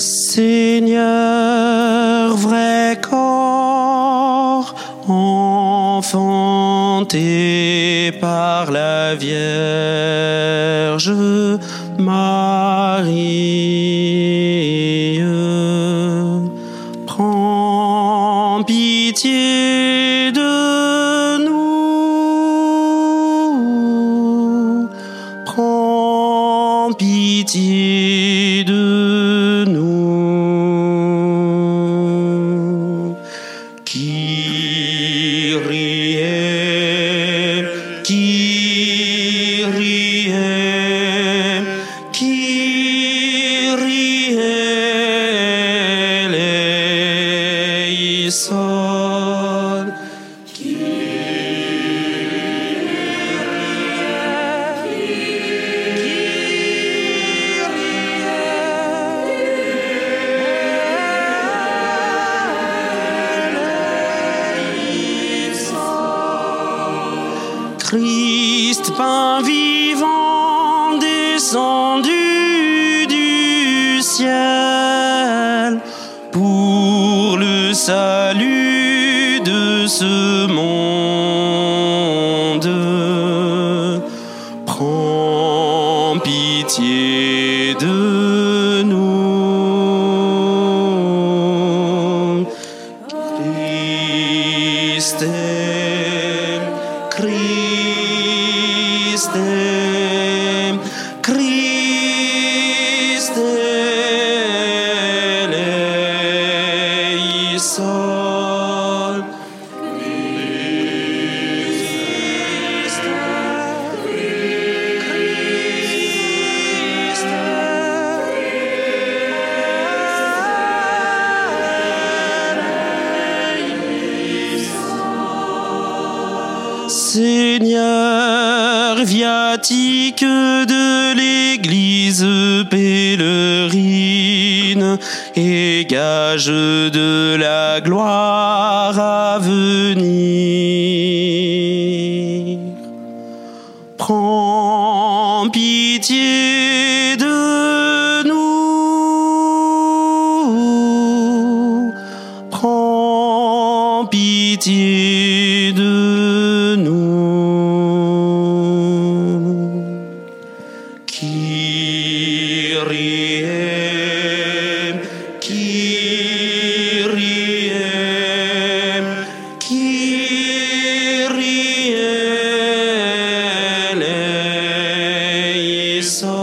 Seigneur, vrai corps, enfanté par la Vierge Marie, prends pitié de nous, prends pitié Christ, pain vivant, descendu du ciel pour le salut de ce monde. Prends pitié de nous. Christe, Christe, Christe, Christem. Seigneur, viatique de l'Église pèlerine et gage de la gloire à venir. Prends pitié de nous. Prends pitié soul.